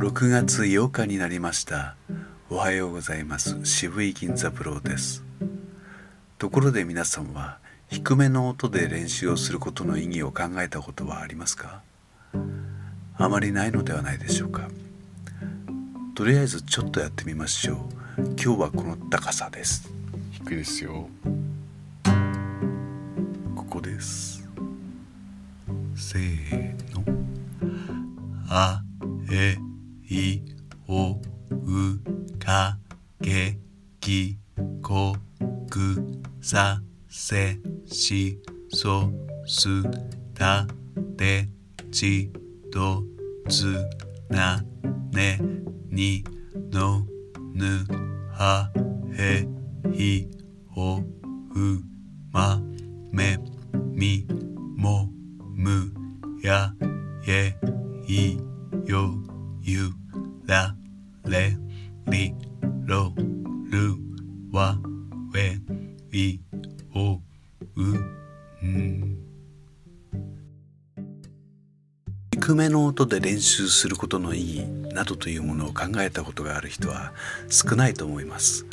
6月8日になりました。おはようございます。渋井銀座三郎です。ところで皆さんは低めの音で練習をすることの意義を考えたことはありますか？あまりないのではないでしょうか。とりあえずちょっとやってみましょう。今日はこの高さです。低いですよ。ここです。せーの。あえいおうかけきこくさせしそすたてちとつなねにのぬはへひほうまめみいう低めの音で練習することの意義などというものを考えたことがある人は少ないと思います。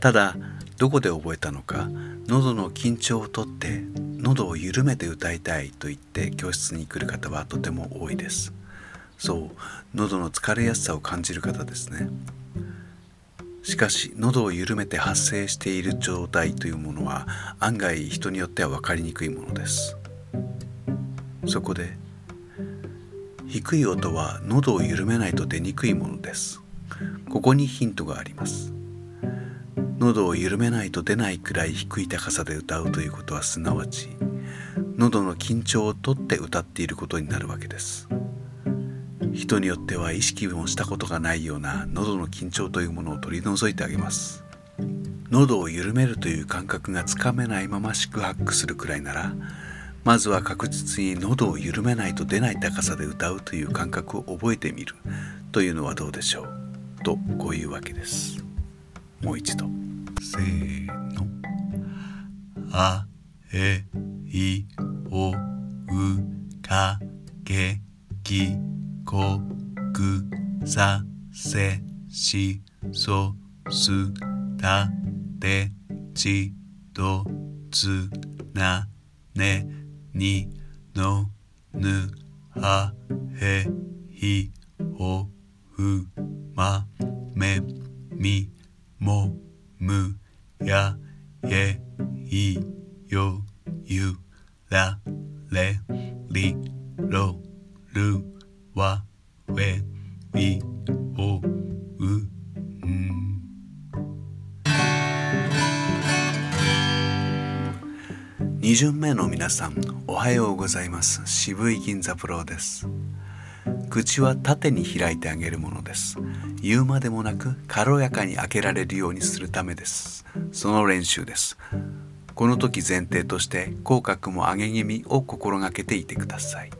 ただどこで覚えたのか喉の緊張をとって喉を緩めて歌いたいと言って教室に来る方はとても多いです。そう喉の疲れやすさを感じる方ですね。しかし喉を緩めて発生している状態というものは案外人によっては分かりにくいものです。そこで低い音は喉を緩めないと出にくいものです。ここにヒントがあります。喉を緩めないと出ないくらい低い高さで歌うということはすなわち喉の緊張をとって歌っていることになるわけです。人によっては意識もしたことがないような喉の緊張というものを取り除いてあげます。喉を緩めるという感覚がつかめないまま四苦八苦するくらいならまずは確実に喉を緩めないと出ない高さで歌うという感覚を覚えてみる。というのはどうでしょう？とこういうわけです。もう一度。せーの。あえいおうかげきこくさせしそすたてちとつなねにのぬはへひ2巡目の皆さんおはようございます。渋い銀座プロです。口は縦に開いてあげるものです。言うまでもなく軽やかに開けられるようにするためです。その練習です。この時前提として口角も上げ気味を心がけていてください。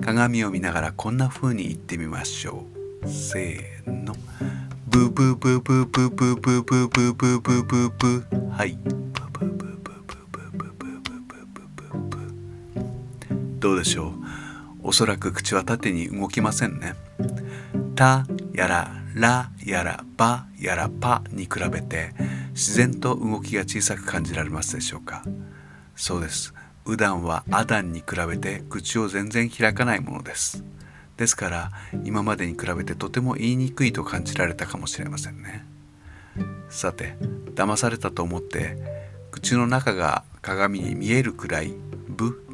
鏡を見ながらこんな風に言ってみましょう。せーの。ブーブーブーブーブーブーブーブーブブブブブブ。はい。どうでしょう？おそらく口は縦に動きませんね。たやららやらばやらぱに比べて自然と動きが小さく感じられますでしょうか？そうです。うだんはアダンに比べて口を全然開かないものです。ですから今までに比べてとても言いにくいと感じられたかもしれませんね。さて騙されたと思って口の中が鏡に見えるくらい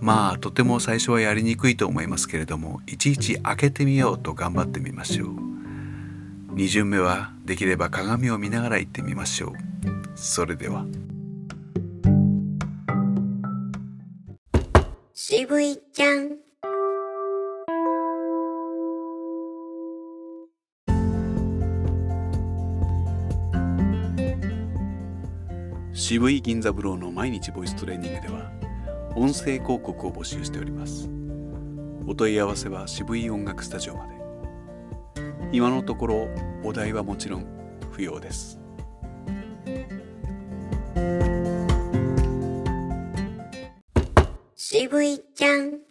まあとても最初はやりにくいと思いますけれどもいちいち開けてみようと頑張ってみましょう。2巡目はできれば鏡を見ながら行ってみましょう。それでは。渋いちゃん。渋い銀三郎の毎日ボイストレーニングでは音声広告を募集しております。お問い合わせは渋い音楽スタジオまで。今のところお題はもちろん不要です。渋いちゃん。